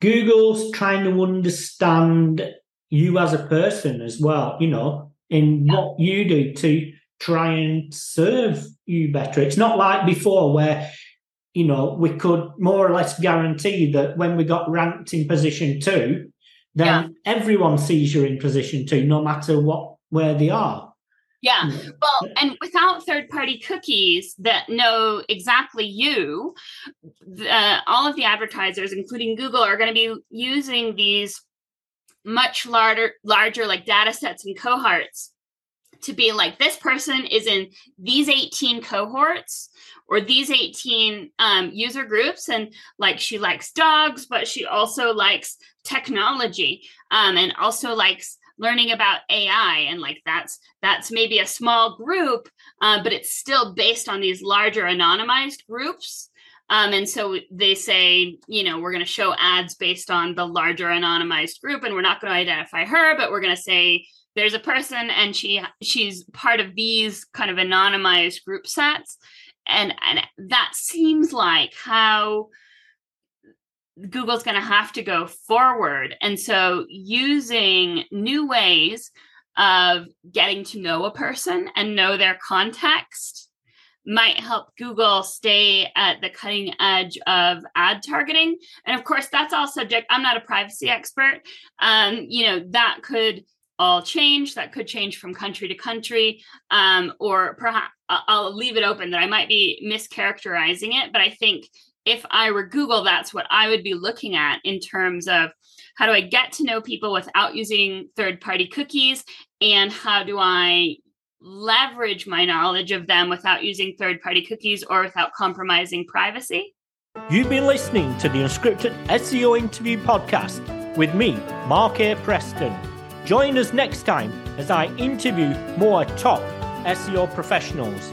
Google's trying to understand you as a person as well, you know, in yeah. what you do to try and serve you better. It's not like before where, you know, we could more or less guarantee that when we got ranked in position two, then yeah. everyone sees you're in position two, no matter what where they are. Yeah. Well, and without third party cookies that know exactly you, the, all of the advertisers, including Google, are going to be using these much larger, larger like data sets and cohorts to be like this person is in these 18 cohorts or these 18 um, user groups and like she likes dogs but she also likes technology um, and also likes learning about ai and like that's that's maybe a small group uh, but it's still based on these larger anonymized groups. Um, and so they say, you know, we're going to show ads based on the larger anonymized group, and we're not going to identify her, but we're going to say there's a person and she she's part of these kind of anonymized group sets, and and that seems like how Google's going to have to go forward. And so using new ways of getting to know a person and know their context might help Google stay at the cutting edge of ad targeting. And of course, that's all subject. I'm not a privacy expert. Um, you know, that could all change. That could change from country to country, um, or perhaps I'll leave it open that I might be mischaracterizing it. But I think if I were Google, that's what I would be looking at in terms of how do I get to know people without using third party cookies? And how do I leverage my knowledge of them without using third party cookies or without compromising privacy. You've been listening to the Unscripted SEO Interview Podcast with me, Mark A. Preston. Join us next time as I interview more top SEO professionals.